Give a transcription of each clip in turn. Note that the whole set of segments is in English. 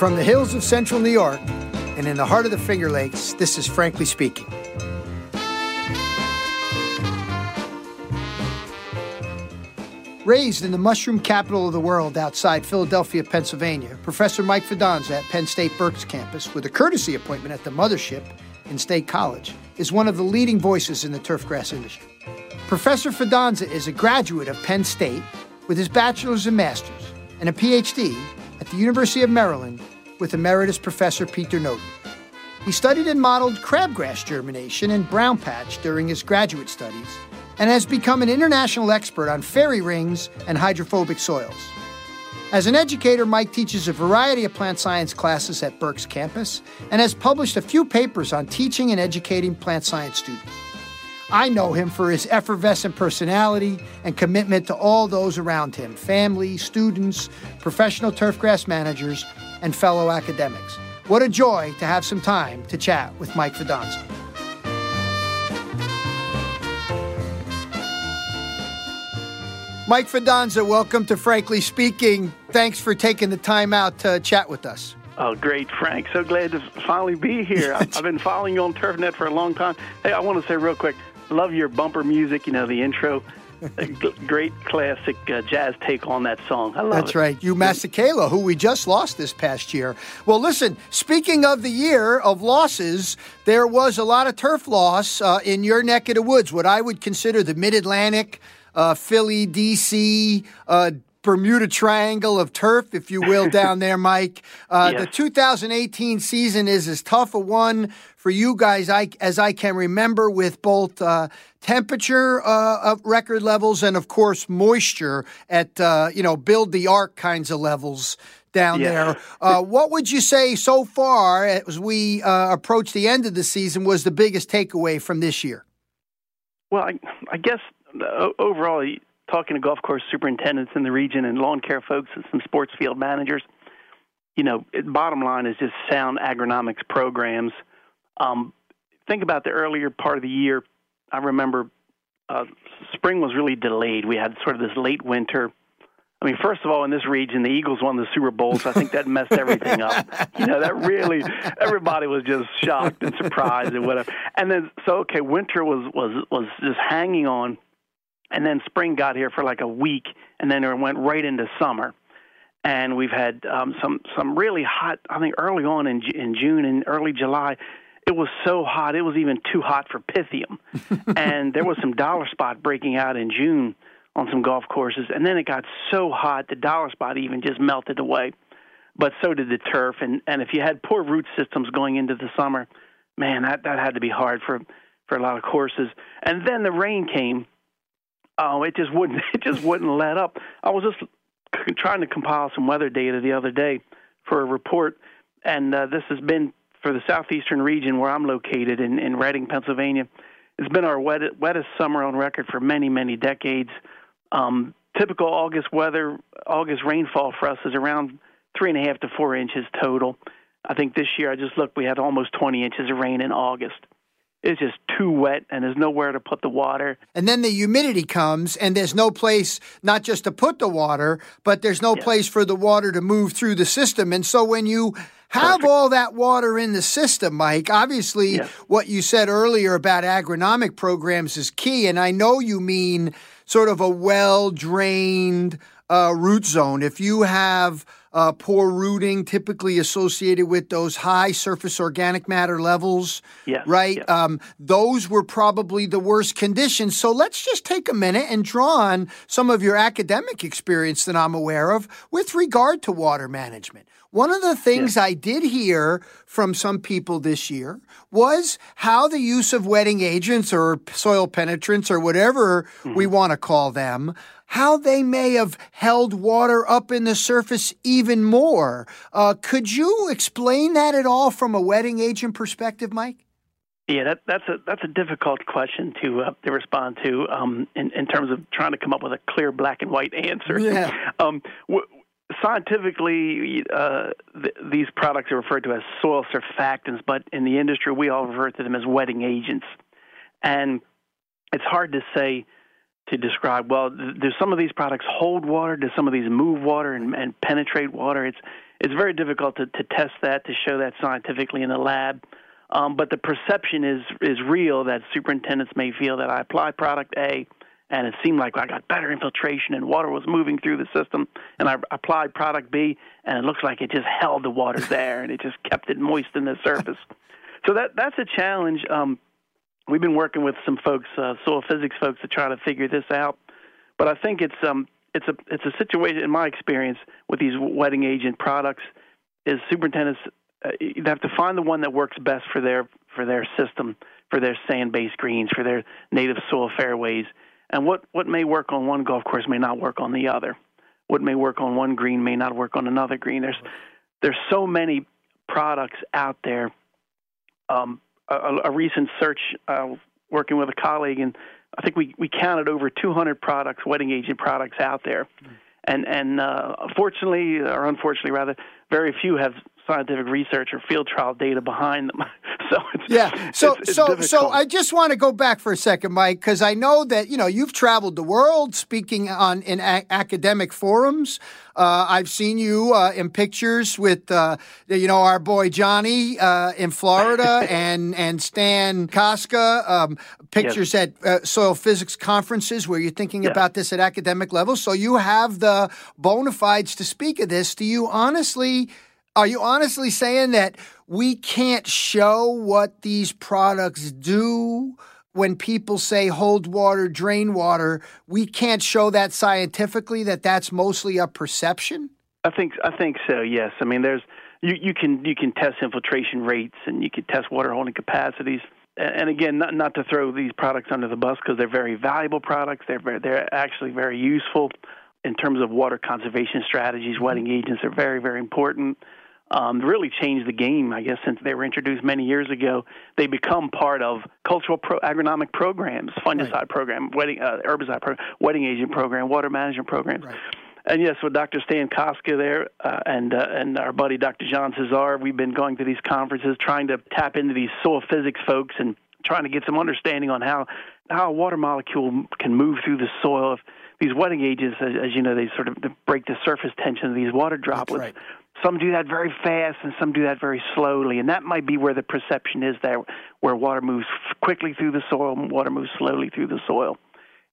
From the hills of central New York and in the heart of the Finger Lakes, this is Frankly Speaking. Raised in the mushroom capital of the world outside Philadelphia, Pennsylvania, Professor Mike Fidanza at Penn State Berks campus, with a courtesy appointment at the mothership in State College, is one of the leading voices in the turfgrass industry. Professor Fidanza is a graduate of Penn State with his bachelor's and master's and a PhD at the University of Maryland with Emeritus Professor Peter Noten. He studied and modeled crabgrass germination and brown patch during his graduate studies and has become an international expert on fairy rings and hydrophobic soils. As an educator, Mike teaches a variety of plant science classes at Berks campus and has published a few papers on teaching and educating plant science students. I know him for his effervescent personality and commitment to all those around him family, students, professional turfgrass managers, and fellow academics. What a joy to have some time to chat with Mike Fidanza. Mike Fidanza, welcome to Frankly Speaking. Thanks for taking the time out to chat with us. Oh, great, Frank. So glad to finally be here. I've been following you on TurfNet for a long time. Hey, I want to say real quick love your bumper music, you know, the intro. great classic uh, jazz take on that song. I love That's it. right. Hugh Masekela, who we just lost this past year. Well, listen, speaking of the year of losses, there was a lot of turf loss uh, in your neck of the woods, what I would consider the mid Atlantic, uh, Philly, D.C., uh, Bermuda Triangle of turf, if you will, down there, Mike. Uh. The 2018 season is as tough a one for you guys I, as I can remember, with both uh, temperature uh, record levels and, of course, moisture at uh, you know build the ark kinds of levels down yes. there. Uh, what would you say so far, as we uh, approach the end of the season, was the biggest takeaway from this year? Well, I, I guess overall talking to golf course superintendents in the region and lawn care folks and some sports field managers, you know, it, bottom line is just sound agronomics programs. Um, think about the earlier part of the year. I remember uh, spring was really delayed. We had sort of this late winter. I mean, first of all, in this region, the Eagles won the Super Bowl, so I think that messed everything up. You know, that really everybody was just shocked and surprised and whatever. And then, so okay, winter was was was just hanging on and then spring got here for like a week, and then it went right into summer. And we've had um, some some really hot. I think early on in in June and early July, it was so hot it was even too hot for Pythium, and there was some dollar spot breaking out in June on some golf courses, and then it got so hot the dollar spot even just melted away. But so did the turf, and and if you had poor root systems going into the summer, man, that that had to be hard for for a lot of courses. And then the rain came, oh, it just wouldn't it just wouldn't let up. I was just trying to compile some weather data the other day for a report, and uh, this has been for the southeastern region where I'm located in in Reading, Pennsylvania. It's been our wet, wettest summer on record for many many decades. Um, typical August weather, August rainfall for us is around three and a half to four inches total. I think this year I just looked, we had almost 20 inches of rain in August it's just too wet and there's nowhere to put the water. And then the humidity comes and there's no place not just to put the water, but there's no yes. place for the water to move through the system. And so when you have Perfect. all that water in the system, Mike, obviously yes. what you said earlier about agronomic programs is key. And I know you mean sort of a well drained uh, root zone. If you have uh, poor rooting, typically associated with those high surface organic matter levels, yes, right? Yes. Um, those were probably the worst conditions. So let's just take a minute and draw on some of your academic experience that I'm aware of with regard to water management. One of the things I did hear from some people this year was how the use of wetting agents or soil penetrants or whatever mm-hmm. we want to call them how they may have held water up in the surface even more. Uh, could you explain that at all from a wetting agent perspective, Mike? Yeah, that, that's a that's a difficult question to uh, to respond to um, in, in terms of trying to come up with a clear black and white answer. Yeah. um, w- scientifically, uh, th- these products are referred to as soil surfactants, but in the industry, we all refer to them as wetting agents. And it's hard to say to describe. Well, do some of these products hold water? Do some of these move water and, and penetrate water? It's it's very difficult to, to test that to show that scientifically in the lab. Um, but the perception is is real that superintendents may feel that I applied product A and it seemed like I got better infiltration and water was moving through the system. And I applied product B, and it looks like it just held the water there and it just kept it moist in the surface. So that that's a challenge. Um, we've been working with some folks, uh, soil physics folks, to try to figure this out. But I think it's um, it's a it's a situation in my experience with these wetting agent products is superintendents uh, you have to find the one that works best for their for their system, for their sand-based greens, for their native soil fairways and what, what may work on one golf course may not work on the other. What may work on one green may not work on another green. There's there's so many products out there. Um, a, a, recent search, uh, working with a colleague, and I think we, we counted over 200 products, wetting agent products out there. Mm-hmm. And and uh, fortunately, or unfortunately rather, very few have scientific research or field trial data behind them. so yeah, so it's, it's so difficult. so I just want to go back for a second, Mike, because I know that you know you've traveled the world speaking on in a- academic forums. Uh, I've seen you uh, in pictures with uh, you know our boy Johnny uh, in Florida and and Stan Kostka. Um, pictures yes. at uh, soil physics conferences where you're thinking yes. about this at academic level. So you have the bona fides to speak of this. Do you honestly? Are you honestly saying that we can't show what these products do when people say hold water, drain water? We can't show that scientifically that that's mostly a perception? I think I think so. Yes. I mean there's you, you can you can test infiltration rates and you can test water holding capacities. And again, not not to throw these products under the bus because they're very valuable products. They're very, they're actually very useful in terms of water conservation strategies. Mm-hmm. Wetting agents are very very important um, really changed the game, I guess, since they were introduced many years ago. They become part of cultural pro- agronomic programs, fungicide right. program, wetting, uh, herbicide program, wetting agent program, water management programs. Right. And yes, with Dr. Stan Kostka there uh, and uh, and our buddy Dr. John Cisar, we've been going to these conferences trying to tap into these soil physics folks and trying to get some understanding on how how a water molecule can move through the soil. If these wetting agents, as, as you know, they sort of break the surface tension of these water droplets. Right. Some do that very fast, and some do that very slowly, and that might be where the perception is there, where water moves quickly through the soil, and water moves slowly through the soil.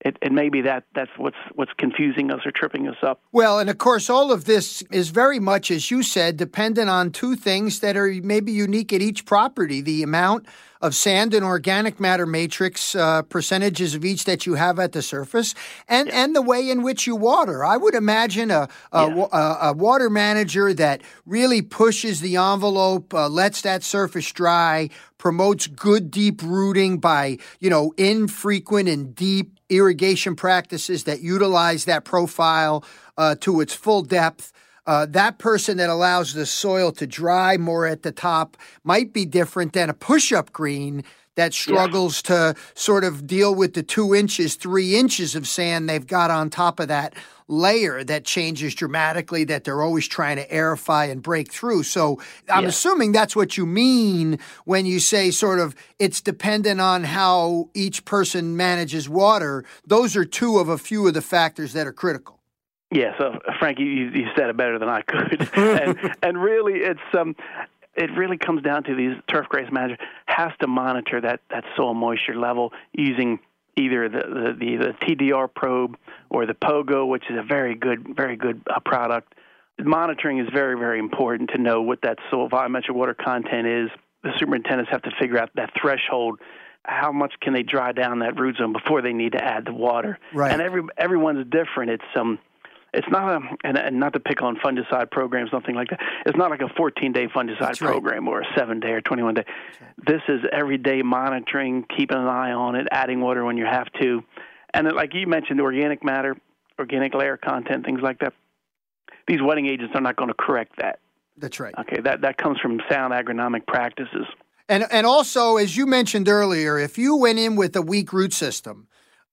It, it may be that that's what's what's confusing us or tripping us up. Well, and of course, all of this is very much, as you said, dependent on two things that are maybe unique at each property: the amount of sand and organic matter matrix uh, percentages of each that you have at the surface, and yeah. and the way in which you water. I would imagine a a, yeah. a, a water manager that really pushes the envelope, uh, lets that surface dry, promotes good deep rooting by you know infrequent and deep irrigation practices that utilize that profile uh, to its full depth. Uh, that person that allows the soil to dry more at the top might be different than a push up green that struggles yeah. to sort of deal with the two inches, three inches of sand they've got on top of that layer that changes dramatically that they're always trying to aerify and break through. So I'm yeah. assuming that's what you mean when you say sort of it's dependent on how each person manages water. Those are two of a few of the factors that are critical. Yeah, so Frank, you, you said it better than I could, and and really, it's um, it really comes down to these turf grass managers has to monitor that that soil moisture level using either the the, the, the TDR probe or the Pogo, which is a very good very good uh, product. Monitoring is very very important to know what that soil volumetric water content is. The superintendents have to figure out that threshold how much can they dry down that root zone before they need to add the water. Right. And every everyone's different. It's um it's not a and, and not to pick on fungicide programs, nothing like that. It's not like a 14 day fungicide right. program or a seven day or 21 day. Right. This is everyday monitoring, keeping an eye on it, adding water when you have to, and it, like you mentioned, organic matter, organic layer content, things like that. These wetting agents are not going to correct that. That's right. Okay, that that comes from sound agronomic practices. And and also, as you mentioned earlier, if you went in with a weak root system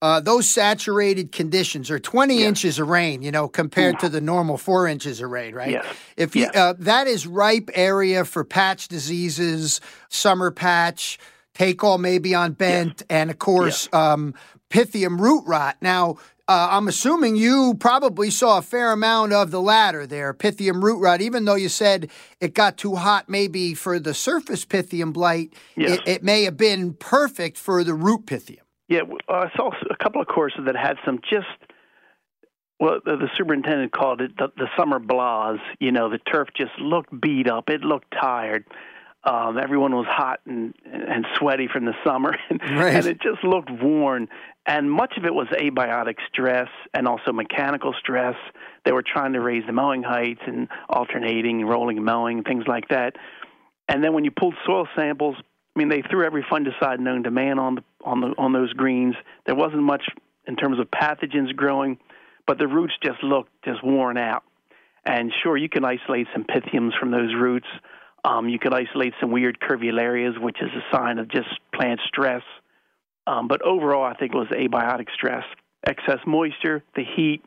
uh, those saturated conditions are 20 yes. inches of rain, you know, compared to the normal four inches of rain, right? Yes. If you, yes. uh, that is ripe area for patch diseases, summer patch, take all maybe on bent, yes. and of course, um, pythium root rot. Now, Uh, I'm assuming you probably saw a fair amount of the latter there, Pythium root rot, even though you said it got too hot maybe for the surface Pythium blight. Yes. It, it may have been perfect for the root Pythium. Yeah, I saw a couple of courses that had some just well, the, the superintendent called it the, the summer blahs. You know, the turf just looked beat up. It looked tired. Um, everyone was hot and and sweaty from the summer, and, right. and it just looked worn. And much of it was abiotic stress and also mechanical stress. They were trying to raise the mowing heights and alternating, rolling mowing, things like that. And then when you pulled soil samples, I mean, they threw every fungicide known to man on the on the on those greens. There wasn't much in terms of pathogens growing but the roots just look just worn out. And sure, you can isolate some pythiums from those roots. Um, you could isolate some weird curvularias, which is a sign of just plant stress. Um, but overall, I think it was abiotic stress, excess moisture, the heat,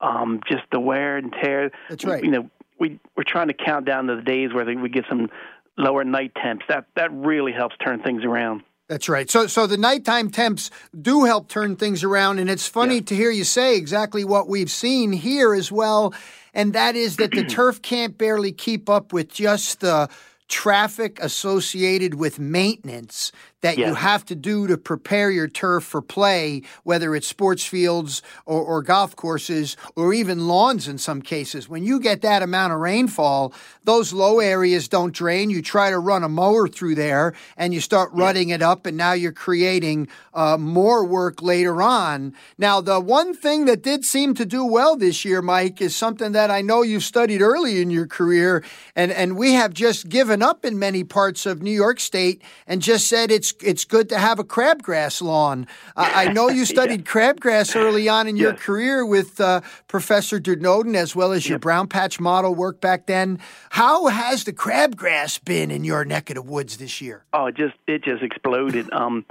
um, just the wear and tear. That's right. You know, we we're trying to count down to the days where we get some lower night temps. That that really helps turn things around. That's right. So, so the nighttime temps do help turn things around, and it's funny yeah. to hear you say exactly what we've seen here as well, and that is that the turf can't barely keep up with just the traffic associated with maintenance that yeah. you have to do to prepare your turf for play, whether it's sports fields or, or, golf courses or even lawns in some cases. When you get that amount of rainfall, those low areas don't drain. You try to run a mower through there and you start rutting it up, and now you're creating uh, more work later on. Now, the one thing that did seem to do well this year, Mike, is something that I know you've studied early in your career, and, and we have just given up in many parts of New York State and just said it's it's good to have a crabgrass lawn. I know you studied yeah. crabgrass early on in your career with uh, Professor Dernoeden as well as your brown patch model work back then. How has the crabgrass been in your neck of the woods this year? Oh, it just it just exploded. um,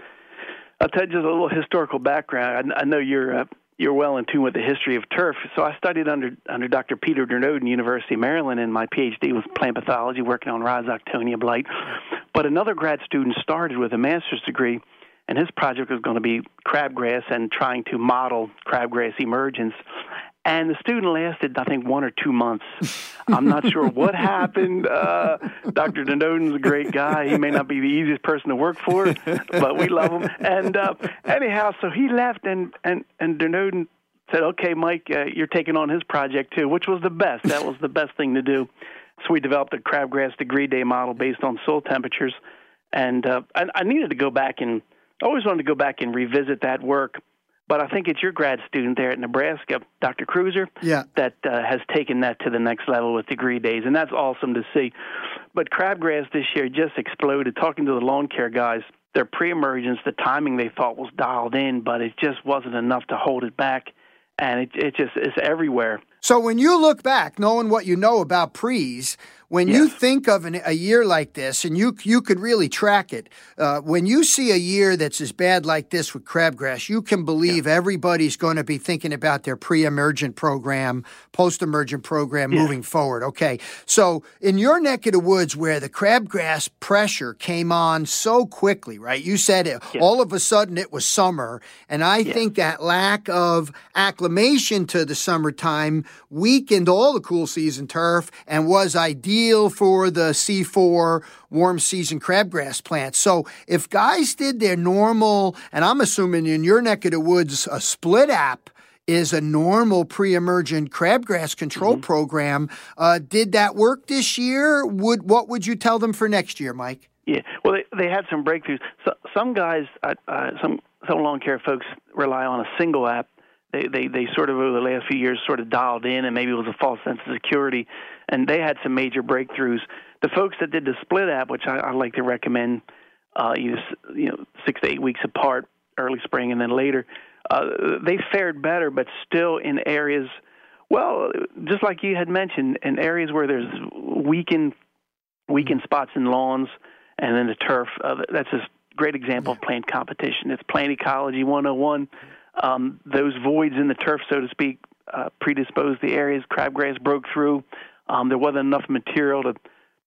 I'll tell you just a little historical background. I, I know you're uh, you're well in tune with the history of turf. So I studied under under Dr. Peter Dernoeden, University of Maryland, and my PhD was plant pathology, working on Rhizoctonia blight. But another grad student started with a master's degree, and his project was going to be crabgrass and trying to model crabgrass emergence. And the student lasted, I think, one or two months. I'm not sure what happened. Uh, Dr. Dernoeden's a great guy. He may not be the easiest person to work for, but we love him. And uh, anyhow, so he left, and and and Dernoeden said, "Okay, Mike, uh, you're taking on his project too," which was the best. That was the best thing to do. So we developed a crabgrass degree day model based on soil temperatures, and uh, I, I needed to go back and I always wanted to go back and revisit that work but I think it's your grad student there at Nebraska, Dr. Kreuser, yeah. that uh, has taken that to the next level with degree days, and that's awesome to see. But crabgrass this year just exploded. Talking to the lawn care guys, their pre-emergence, the timing they thought was dialed in, but it just wasn't enough to hold it back, and it, it just is everywhere. So when you look back, knowing what you know about prees, when yes. you think of an, a year like this, and you you could really track it, uh, when you see a year that's as bad like this with crabgrass, you can believe yeah. everybody's going to be thinking about their pre-emergent program, post-emergent program yeah. moving forward. Okay, so in your neck of the woods, where the crabgrass pressure came on so quickly, right? You said it, yeah. all of a sudden it was summer, and I think that lack of acclimation to the summertime weakened all the cool season turf and was ideal for the C4 warm season crabgrass plants. So if guys did their normal, and I'm assuming in your neck of the woods, a split app is a normal pre-emergent crabgrass control mm-hmm. program. Uh, did that work this year? Would what would you tell them for next year, Mike? Yeah, well, they, they had some breakthroughs. So, some guys, uh, uh, some some lawn care folks rely on a single app they, they they sort of over the last few years sort of dialed in, and maybe it was a false sense of security, and they had some major breakthroughs. The folks that did the split app, which I, I like to recommend, uh, you you know six to eight weeks apart, early spring and then later, uh, they fared better, but still in areas. Well, just like you had mentioned, in areas where there's weakened weakened spots in lawns and then the turf, uh, that's a great example of plant competition. It's plant ecology 101 um, those voids in the turf, so to speak, uh, predisposed the areas. Crabgrass broke through. Um, there wasn't enough material to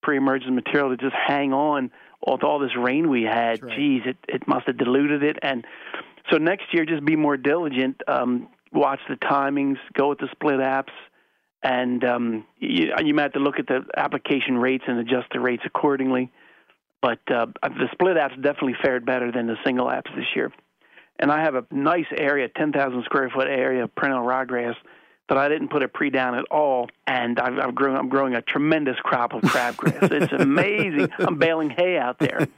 pre-emergent material to just hang on with all this rain we had. Right. Geez, it it must have diluted it. And so next year, just be more diligent. Um, watch the timings, go with the split apps, and um, you, you might have to look at the application rates and adjust the rates accordingly. But uh, the split apps definitely fared better than the single apps this year. And I have a nice area, 10,000 square foot area of perennial ryegrass that I didn't put a pre down at all, and I've, I've grown. I'm growing a tremendous crop of crabgrass. it's amazing. I'm baling hay out there.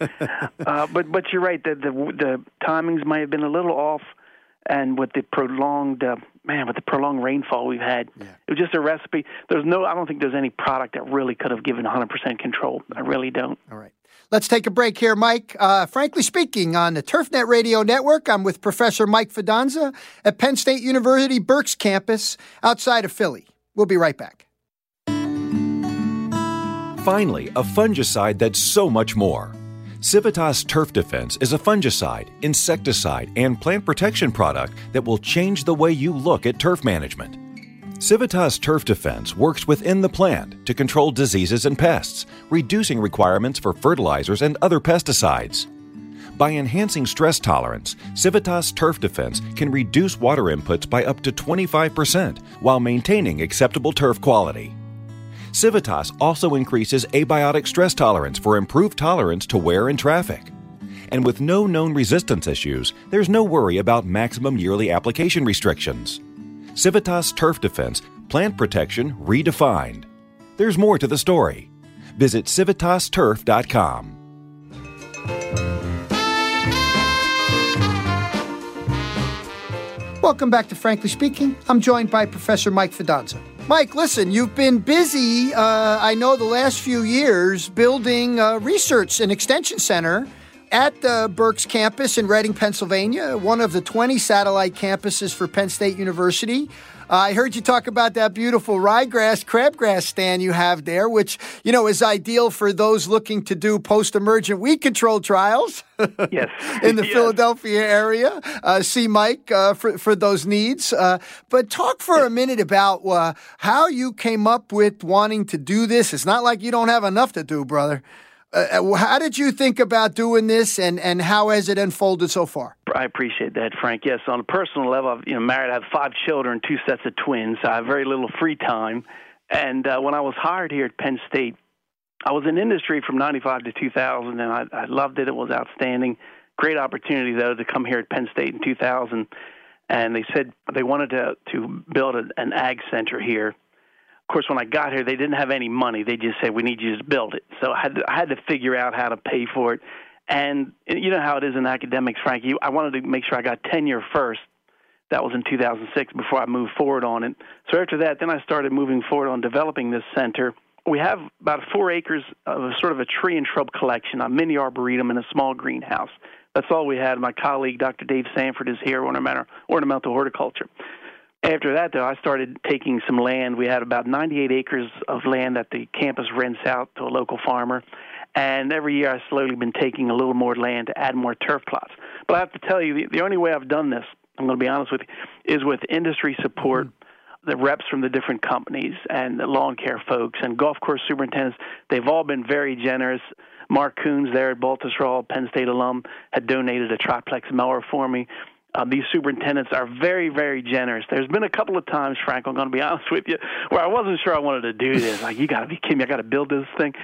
Uh, but but you're right. The, the the timings might have been a little off, and with the prolonged uh, man, with the prolonged rainfall we've had, yeah. it was just a recipe. There's no. I don't think there's any product that really could have given 100% control. I really don't. All right. Let's take a break here, Mike. Uh, frankly speaking, on the TurfNet Radio Network, I'm with Professor Mike Fidanza at Penn State University Berks campus outside of Philly. We'll be right back. Finally, a fungicide that's so much more. Civitas Turf Defense is a fungicide, insecticide, and plant protection product that will change the way you look at turf management. Civitas Turf Defense works within the plant to control diseases and pests, reducing requirements for fertilizers and other pesticides. By enhancing stress tolerance, Civitas Turf Defense can reduce water inputs by up to 25% while maintaining acceptable turf quality. Civitas also increases abiotic stress tolerance for improved tolerance to wear and traffic. And with no known resistance issues, there's no worry about maximum yearly application restrictions. Civitas Turf Defense, plant protection redefined. There's more to the story. Visit civitasturf.com. Welcome back to Frankly Speaking. I'm joined by Professor Mike Fidanza. Mike, listen, you've been busy, uh, I know, the last few years building a research and extension center at the Berks campus in Reading, Pennsylvania, one of the 20 satellite campuses for Penn State University. Uh, I heard you talk about that beautiful ryegrass, crabgrass stand you have there, which, you know, is ideal for those looking to do post-emergent weed control trials. yes. in the yes. Philadelphia area. Uh, see Mike uh, for, for those needs. Uh, but talk for a minute about uh, how you came up with wanting to do this. It's not like you don't have enough to do, brother. Uh, uh, how did you think about doing this, and, and how has it unfolded so far? I appreciate that, Frank. Yes, on a personal level, I've you know married. I have five children, two sets of twins. So I have very little free time. And uh, when I was hired here at Penn State, I was in industry from '95 to 2000, and I, I loved it. It was outstanding. Great opportunity though to come here at Penn State in 2000, and they said they wanted to to build a, an ag center here course, when I got here, they didn't have any money. They just said, "We need you to build it." So I had to, I had to figure out how to pay for it. And you know how it is in academics, Frank. You, I wanted to make sure I got tenure first. That was in 2006 before I moved forward on it. So after that, then I started moving forward on developing this center. We have about four acres of a, sort of a tree and shrub collection, a mini arboretum, and a small greenhouse. That's all we had. My colleague, Dr. Dave Sanford, is here, ornamental horticulture. After that, though, I started taking some land. We had about 98 acres of land that the campus rents out to a local farmer. And every year I've slowly been taking a little more land to add more turf plots. But I have to tell you, the, the only way I've done this, I'm going to be honest with you, is with industry support. Mm-hmm the reps from the different companies and the lawn care folks and golf course superintendents, they've all been very generous. Mark Kuhns there at Baltusrol, Penn State alum, had donated a triplex mower for me. Uh, these superintendents are very, very generous. There's been a couple of times, Frank, I'm going to be honest with you, where I wasn't sure I wanted to do this. Like, you got to be kidding me. I got to build this thing.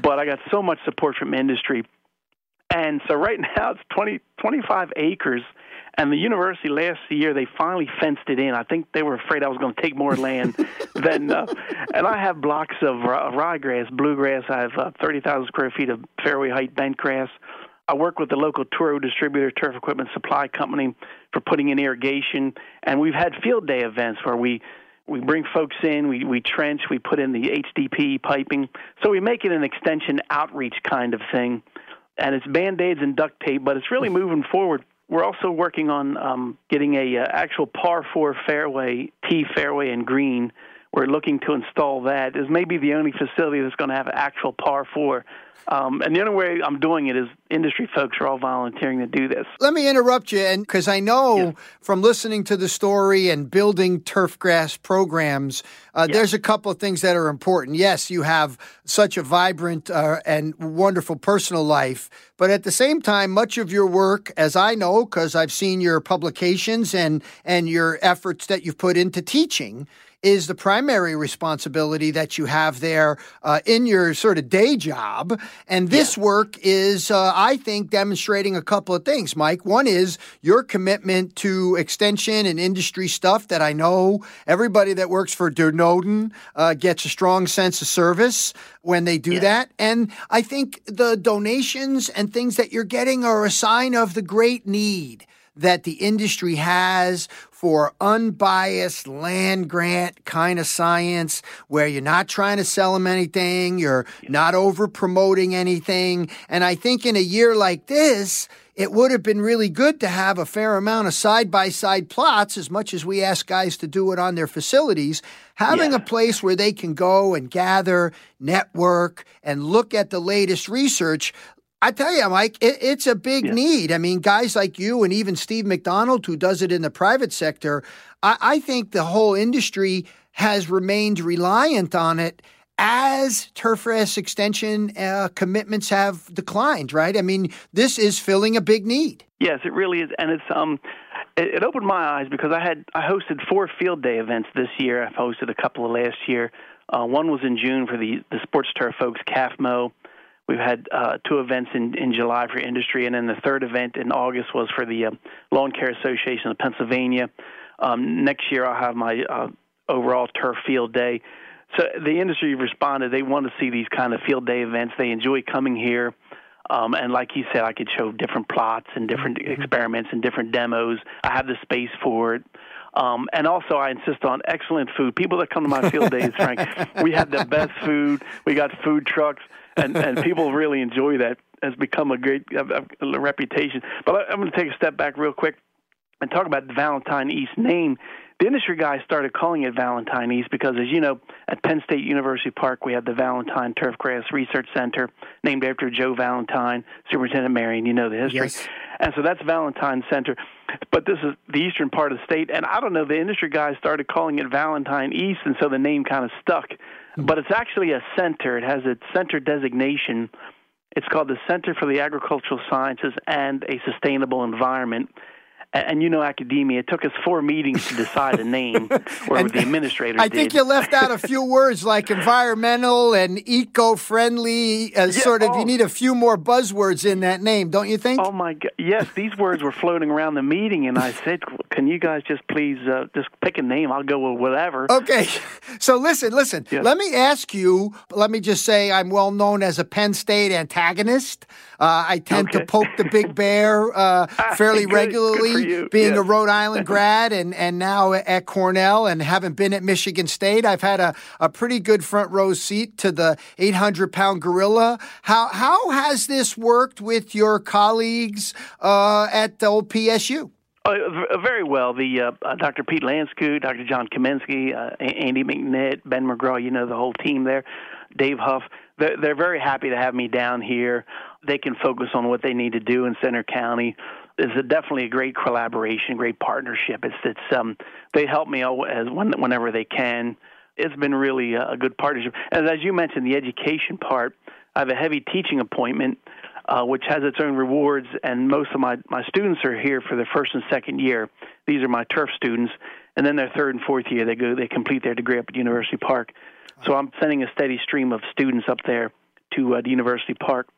But I got so much support from industry. And so right now it's 20, 25 acres. And the university last year, they finally fenced it in. I think they were afraid I was going to take more land than. Uh, and I have blocks of uh, ryegrass, bluegrass. I have uh, 30,000 square feet of fairway height bent grass. I work with the local Toro distributor, Turf Equipment Supply Company, for putting in irrigation, and we've had field day events where we we bring folks in, we we trench, we put in the HDP piping, so we make it an extension outreach kind of thing, and it's band aids and duct tape, but it's really moving forward. We're also working on um, getting a uh, actual par four fairway, tee fairway, and green. We're looking to install that. Is maybe the only facility that's going to have an actual par four Um, and the only way I'm doing it is industry folks are all volunteering to do this. Let me interrupt you, and because I know yeah. from listening to the story and building turf grass programs, uh, yeah. there's a couple of things that are important. Yes, you have such a vibrant uh, and wonderful personal life, but at the same time, much of your work, as I know, because I've seen your publications and and your efforts that you've put into teaching is the primary responsibility that you have there uh, in your sort of day job. And this yeah. work is, uh, I think, demonstrating a couple of things, Mike. One is your commitment to extension and industry stuff that I know everybody that works for Dernoeden uh, gets a strong sense of service when they do yeah. that. And I think the donations and things that you're getting are a sign of the great need that the industry has for unbiased land grant kind of science where you're not trying to sell them anything, you're not over promoting anything. And I think in a year like this, it would have been really good to have a fair amount of side by side plots, as much as we ask guys to do it on their facilities. Having yeah. a place where they can go and gather, network, and look at the latest research I tell you, Mike, it, it's a big yeah. need. I mean, guys like you and even Steve McDonald, who does it in the private sector, I, I think the whole industry has remained reliant on it as turfgrass extension uh, commitments have declined, right? I mean, this is filling a big need. Yes, it really is, and it's um, it, opened my eyes because I had I hosted four field day events this year. I've hosted a couple of last year. Uh, one was in June for the the sports turf folks, KAFMO. We've had uh, two events in, in July for industry, and then the third event in August was for the uh, Lawn Care Association of Pennsylvania. Um, next year, I'll have my uh, overall turf field day. So the industry responded; they want to see these kind of field day events. They enjoy coming here. Um, and like you said, I could show different plots and different mm-hmm. experiments and different demos. I have the space for it. Um, and also, I insist on excellent food. People that come to my field days, Frank, we have the best food. We got food trucks and and people really enjoy that. Has become a great a, a reputation. But I'm going to take a step back real quick and talk about the Valentine East name. The industry guys started calling it Valentine East because, as you know, at Penn State University Park, we have the Valentine Turfgrass Research Center, named after Joe Valentine, Superintendent Merion. You know the history. Yes. And so that's Valentine Center. But this is the eastern part of the state. And I don't know, the industry guys started calling it Valentine East, and so the name kind of stuck. Hmm. But it's actually a center. It has a center designation. It's called the Center for the Agricultural Sciences and a Sustainable Environment and you know academia. It took us four meetings to decide a name, or the administrators. I think you left out a few words like environmental and eco-friendly. Uh, yeah, sort of, oh. you need a few more buzzwords in that name, don't you think? Oh my God! Yes, these words were floating around the meeting, and I said, "Can you guys just please uh, just pick a name? I'll go with whatever." Okay, so listen, listen. Let me ask you. Let me just say, I'm well known as a Penn State antagonist. Uh, I tend okay. to poke the big bear uh, fairly good, regularly. Good being a Rhode Island grad and, and now at Cornell and haven't been at Michigan State, I've had a, a pretty good front row seat to the 800 pound gorilla. How, how has this worked with your colleagues uh, at the old PSU? Uh, very well. The uh, uh, Dr. Pete Landschoot, Dr. John Kaminski, uh, Andy McNitt, Ben McGraw, you know the whole team there, Dave Huff. They're, they're very happy to have me down here. They can focus on what they need to do in Centre County is a, definitely a great collaboration, great partnership. It's it's um they help me as when, whenever they can. It's been really a, a good partnership. And as you mentioned, the education part, I have a heavy teaching appointment, uh, which has its own rewards. And most of my my students are here for their first and second year. These are my turf students, and then their third and fourth year they go they complete their degree up at University Park. So I'm sending a steady stream of students up there to uh, the University Park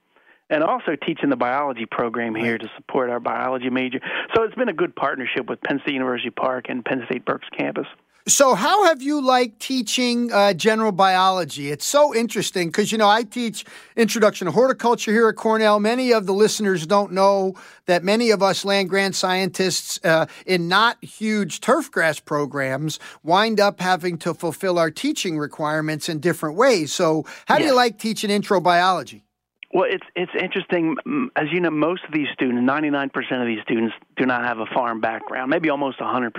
and also teaching the biology program here to support our biology major. So it's been a good partnership with Penn State University Park and Penn State Berks campus. So, how have you liked teaching uh, general biology? It's so interesting because, you know, I teach introduction to horticulture here at Cornell. Many of the listeners don't know that many of us land grant scientists uh, in not huge turf grass programs wind up having to fulfill our teaching requirements in different ways. So, how do you like teaching intro biology? Well, it's it's interesting. As you know, most of these students, 99% of these students, do not have a farm background. Maybe almost 100%.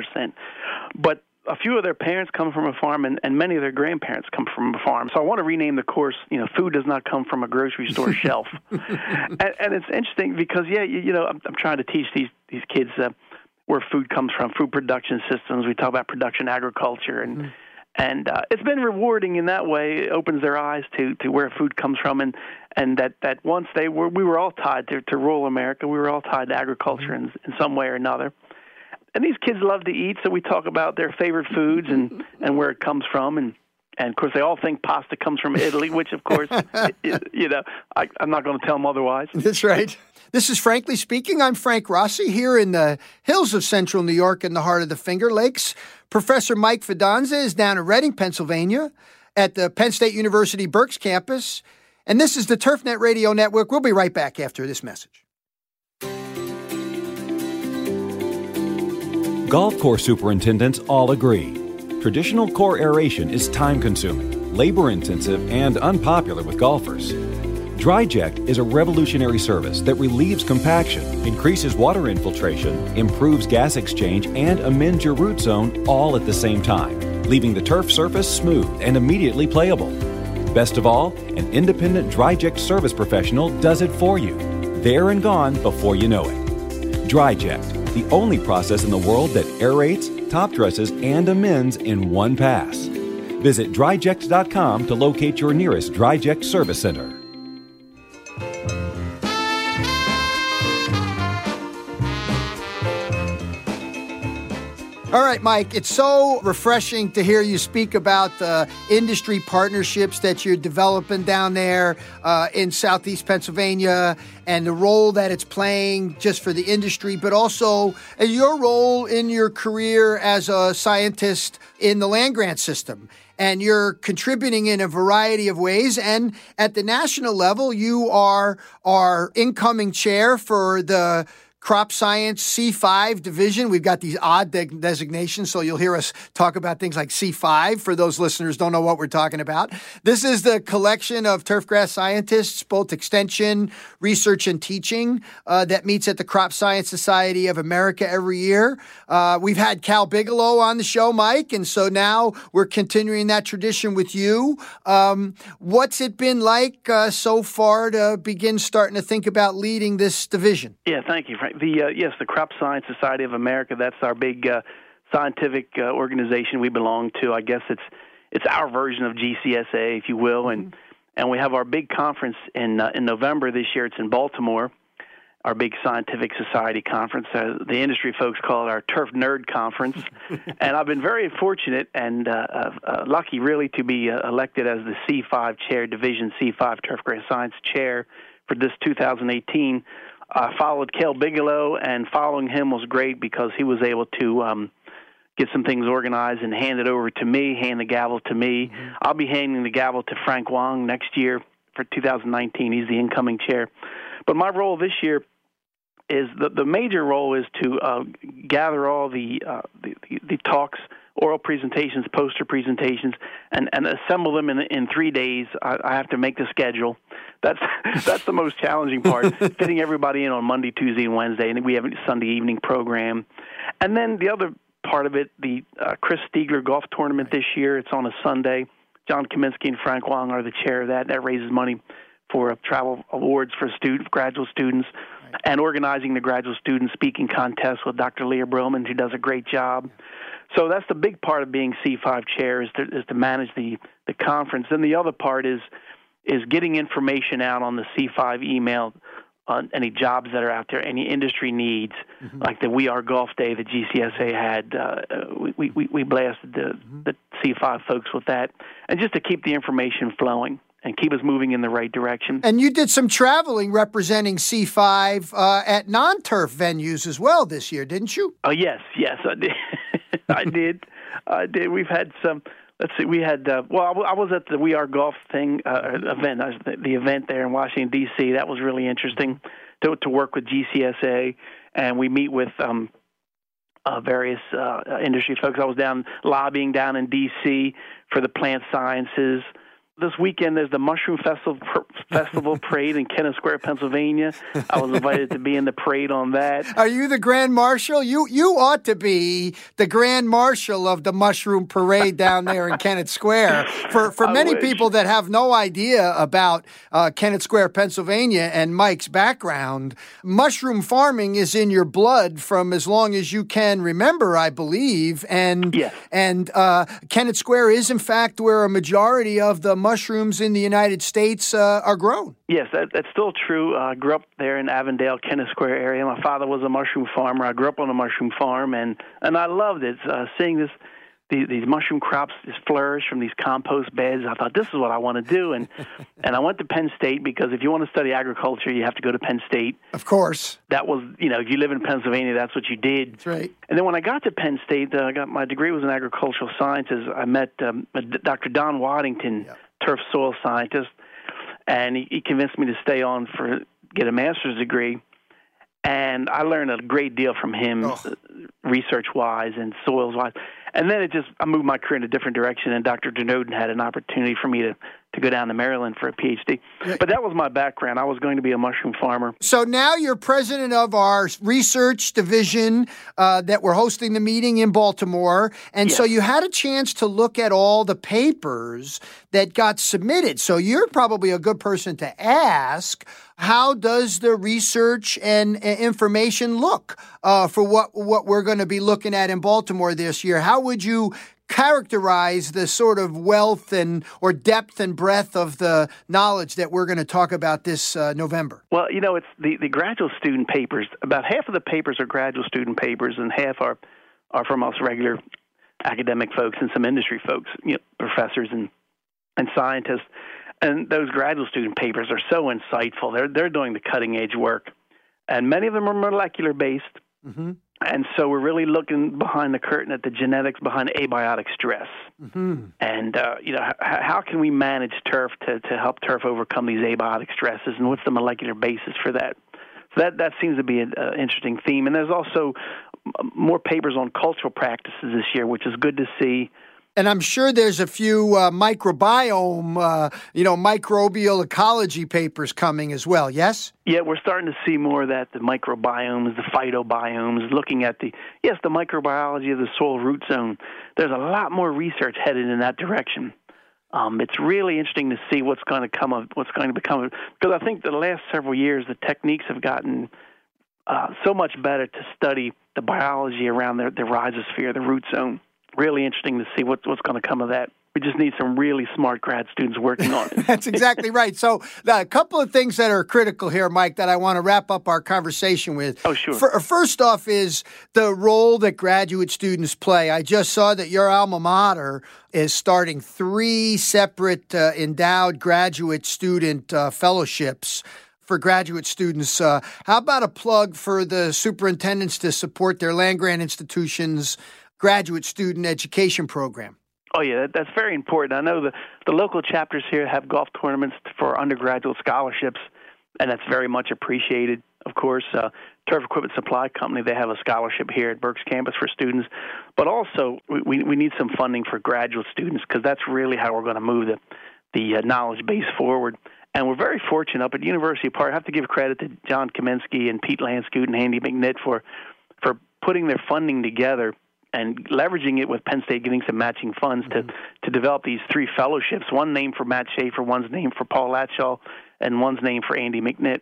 But a few of their parents come from a farm, and, and many of their grandparents come from a farm. So I want to rename the course. You know, food does not come from a grocery store shelf. and, and it's interesting because yeah, you, you know, I'm, I'm trying to teach these these kids uh, where food comes from, food production systems. We talk about production agriculture and. Mm-hmm and uh, it's been rewarding in that way. It opens their eyes to to where food comes from, and and that that once they were we were all tied to, to rural America. We were all tied to agriculture in in some way or another. And these kids love to eat, so we talk about their favorite foods and and where it comes from, and and of course they all think pasta comes from Italy, which of course you know I, I'm not going to tell them otherwise. That's right. This is Frankly Speaking. I'm Frank Rossi here in the hills of central New York in the heart of the Finger Lakes. Professor Mike Fidanza is down in Reading, Pennsylvania at the Penn State University Berks campus. And this is the TurfNet Radio Network. We'll be right back after this message. Golf course superintendents all agree. Traditional core aeration is time consuming, labor intensive, and unpopular with golfers. DryJect is a revolutionary service that relieves compaction, increases water infiltration, improves gas exchange, and amends your root zone all at the same time, leaving the turf surface smooth and immediately playable. Best of all, an independent DryJect service professional does it for you. There and gone before you know it. DryJect, the only process in the world that aerates, top dresses, and amends in one pass. Visit dryject.com to locate your nearest DryJect service center. All right, Mike, it's so refreshing to hear you speak about the industry partnerships that you're developing down there uh, in Southeast Pennsylvania and the role that it's playing just for the industry, but also uh, your role in your career as a scientist in the land grant system and you're contributing in a variety of ways. And at the national level, you are our incoming chair for the crop science C5 division. We've got these odd de- designations, so you'll hear us talk about things like C5 for those listeners don't know what we're talking about. This is the collection of turfgrass scientists, both extension, research, and teaching, uh, that meets at the Crop Science Society of America every year. Uh, we've had Cal Bigelow on the show, Mike, and so now we're continuing that tradition with you. Um, what's it been like uh, so far to begin starting to think about leading this division? Yeah, thank you, Frank the uh, yes, the Crop Science Society of America. That's our big uh, scientific uh, organization we belong to. I guess it's it's our version of GCSA, if you will, and mm-hmm. and we have our big conference in uh, in November this year. It's in Baltimore. Our big scientific society conference. Uh, the industry folks call it our Turf Nerd Conference, and I've been very fortunate and uh, uh, uh lucky, really, to be uh, elected as the C5 chair, Division C5 Turfgrass Science chair for this 2018 I followed Cal Bigelow, and following him was great because he was able to um, get some things organized and hand it over to me, hand the gavel to me. Mm-hmm. I'll be handing the gavel to Frank Wong next year for 2019. He's the incoming chair. But my role this year is the the major role is to uh, gather all the, uh, the, the the talks oral presentations, poster presentations, and, and assemble them in in three days. I, I have to make the schedule. That's that's the most challenging part, fitting everybody in on Monday, Tuesday, and Wednesday, and we have a Sunday evening program. And then the other part of it, the uh, Chris Stiegler Golf Tournament this year. It's on a Sunday. John Kaminski and Frank Wong are the chair of that. That raises money for uh, travel awards for student, graduate students. And organizing the graduate student speaking contest with Dr. Leah Brilman, who does a great job. So that's the big part of being C5 chair is to, is to manage the, the conference. Then the other part is is getting information out on the C5 email on any jobs that are out there, any industry needs, mm-hmm. like the We Are Golf Day that GCSA had. Uh, we, we, we blasted the, mm-hmm. the C5 folks with that, and just to keep the information flowing and keep us moving in the right direction. And you did some traveling representing C5 uh, at non turf venues as well this year, didn't you? Oh, yes, yes, I did. I did. I did. We've had some. Let's see. We had. Uh, well, I was at the We Are Golf thing uh, event. I was the, the event there in Washington D.C. That was really interesting to to work with GCSA, and we meet with. Um, uh, various uh, industry folks. I was down lobbying down in D.C. for the plant sciences this weekend there's the Mushroom Festival Festival Parade in Kennett Square, Pennsylvania. I was invited to be in the parade on that. Are you the Grand Marshal? You you ought to be the Grand Marshal of the Mushroom Parade down there in Kennett Square. For for many people that have no idea about uh, Kennett Square, Pennsylvania, and Mike's background, mushroom farming is in your blood from as long as you can remember, I believe. And yes. and uh, Kennett Square is in fact where a majority of the mushrooms in the United States uh, are grown. Yes, that, that's still true. I grew up there in Avondale, Kennett Square area. My father was a mushroom farmer. I grew up on a mushroom farm, and and I loved it. Uh, seeing this these, these mushroom crops just flourish from these compost beds. I thought this is what I want to do, and and I went to Penn State because if you want to study agriculture, you have to go to Penn State. Of course, that was you know if you live in Pennsylvania, that's what you did. That's right. And then when I got to Penn State, uh, I got my degree was in agricultural sciences. I met um, Dr. Don Waddington, yeah. Turf soil scientist, and he, he convinced me to stay on for get a master's degree and I learned a great deal from him, oh. Uh, research wise and soils wise and then it just I moved my career in a different direction, and Dr. Dernoeden had an opportunity for me to to go down to Maryland for a PhD. But that was my background. I was going to be a mushroom farmer. So now you're president of our research division uh, that we're hosting the meeting in Baltimore. And yes. so you had a chance to look at all the papers that got submitted. So you're probably a good person to ask how does the research and information look uh, for what, what we're going to be looking at in Baltimore this year? How would you characterize the sort of wealth and or depth and breadth of the knowledge that we're going to talk about this uh, November? Well, you know, it's the, the graduate student papers. About half of the papers are graduate student papers, and half are are from us regular academic folks and some industry folks, you know, professors and and scientists. And those graduate student papers are so insightful. They're they're doing the cutting edge work, and many of them are molecular based. Mm-hmm. And so we're really looking behind the curtain at the genetics behind abiotic stress. Mm-hmm. And, uh, you know, h- how can we manage turf to, to help turf overcome these abiotic stresses, and what's the molecular basis for that? So that, that seems to be an uh, interesting theme. And there's also more papers on cultural practices this year, which is good to see. And I'm sure there's a few uh, microbiome, uh, you know, microbial ecology papers coming as well. Yes. Yeah, we're starting to see more of that. The microbiomes, the phytobiomes, looking at the yes, the microbiology of the soil root zone. There's a lot more research headed in that direction. Um, it's really interesting to see what's going to come of what's going to become because I think the last several years the techniques have gotten uh, so much better to study the biology around the, the rhizosphere, the root zone really interesting to see what, what's going to come of that. We just need some really smart grad students working on it. That's exactly right. So, uh, a couple of things that are critical here, Mike, that I want to wrap up our conversation with. Oh, sure. For, first off, is the role that graduate students play. I just saw that your alma mater is starting three separate uh, endowed graduate student uh, fellowships for graduate students. Uh, how about a plug for the superintendents to support their land grant institutions graduate student education program. Oh yeah, that's very important. I know the the local chapters here have golf tournaments for undergraduate scholarships, and that's very much appreciated. Of course, uh, Turf Equipment Supply Company they have a scholarship here at Berks campus for students, but also we we need some funding for graduate students because that's really how we're going to move the the uh, knowledge base forward. And we're very fortunate up at University Park. I have to give credit to John Kaminski and Pete Landschoot and Andy McNitt for for putting their funding together and leveraging it with Penn State getting some matching funds mm-hmm. to to develop these three fellowships. One named for Matt Schaefer, one's named for Paul Latshaw, and one's named for Andy McNitt.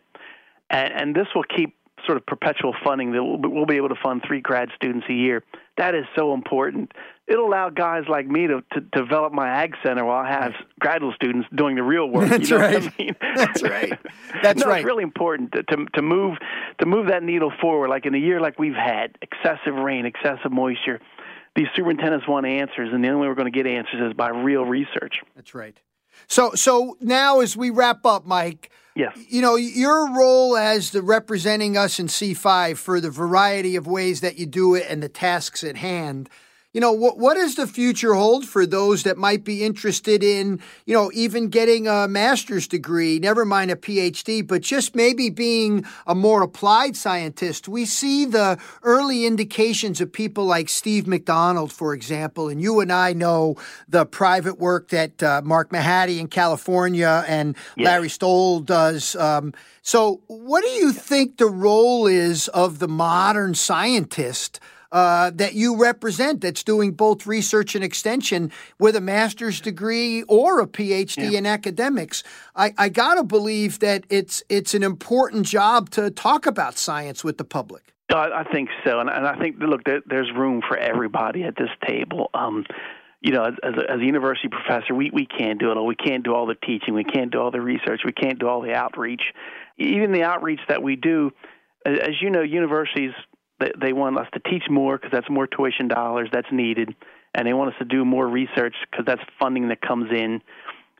And, and this will keep sort of perpetual funding that we'll, we'll be able to fund three grad students a year. That is so important. It'll allow guys like me to, to develop my ag center while I have graduate students doing the real work. That's you know right. I mean? That's right. That's no, right. It's really important to, to to move to move that needle forward. Like in a year like we've had, excessive rain, excessive moisture these superintendents want answers, and the only way we're going to get answers is by real research. That's right. So, so now as we wrap up, Mike, yes, you know your role as the representing us in C5 for the variety of ways that you do it and the tasks at hand. You know, what, what does the future hold for those that might be interested in, you know, even getting a master's degree, never mind a PhD, but just maybe being a more applied scientist? We see the early indications of people like Steve McDonald, for example, and you and I know the private work that uh, Mark Mahady in California and yes. Larry Stowell does. Um, so, what do you think the role is of the modern scientist? Uh, that you represent that's doing both research and extension with a master's degree or a PhD yeah. in academics. I, I got to believe that it's it's an important job to talk about science with the public. I, think so, and, and I think look, there, there's room for everybody at this table. Um, you know, as, as, a, as a university professor, we, we can't do it all. We can't do all the teaching. We can't do all the research. We can't do all the outreach. Even the outreach that we do, as you know, universities they, want us to teach more because that's more tuition dollars that's needed, and they want us to do more research because that's funding that comes in.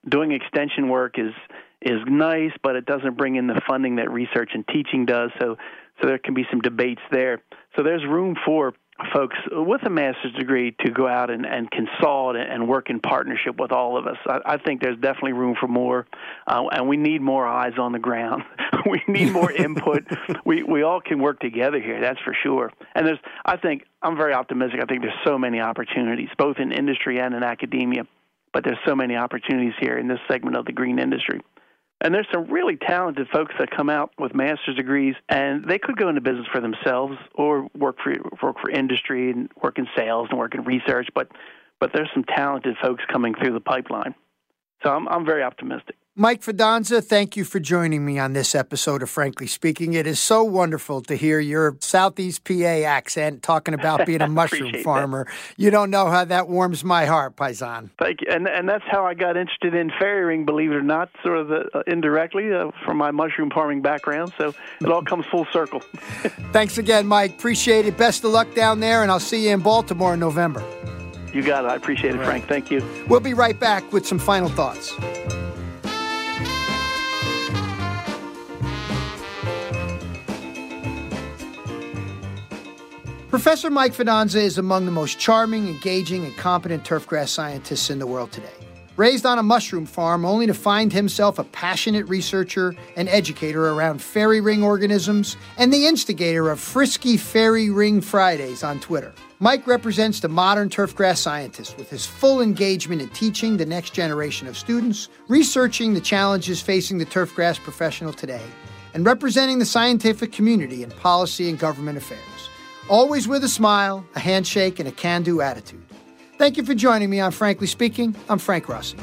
Doing extension work is is nice, but it doesn't bring in the funding that research and teaching does. So so there can be some debates there. So there's room for folks with a master's degree to go out and, and consult and work in partnership with all of us. I, I think there's definitely room for more, uh, and we need more eyes on the ground. we need more input. we we all can work together here. That's for sure. And there's, I think, I'm very optimistic. I think there's so many opportunities, both in industry and in academia. But there's so many opportunities here in this segment of the green industry. And there's some really talented folks that come out with master's degrees, and they could go into business for themselves or work for work for industry and work in sales and work in research. But but there's some talented folks coming through the pipeline. So I'm I'm very optimistic. Mike Fidanza, thank you for joining me on this episode of Frankly Speaking. It is so wonderful to hear your Southeast PA accent talking about being a mushroom farmer. That. You don't know how that warms my heart, Paisan. Thank you. And, and that's how I got interested in fairy ring, believe it or not, sort of uh, indirectly uh, from my mushroom farming background. So it all comes full circle. Thanks again, Mike. Appreciate it. Best of luck down there, and I'll see you in Baltimore in November. You got it. I appreciate it, Frank. Thank you. We'll be right back with some final thoughts. Professor Mike Fidanza is among the most charming, engaging, and competent turfgrass scientists in the world today. Raised on a mushroom farm only to find himself a passionate researcher and educator around fairy ring organisms and the instigator of Frisky Fairy Ring Fridays on Twitter. Mike represents the modern turfgrass scientist with his full engagement in teaching the next generation of students, researching the challenges facing the turfgrass professional today, and representing the scientific community in policy and government affairs. Always with a smile, a handshake, and a can do attitude. Thank you for joining me on Frankly Speaking. I'm Frank Rossi.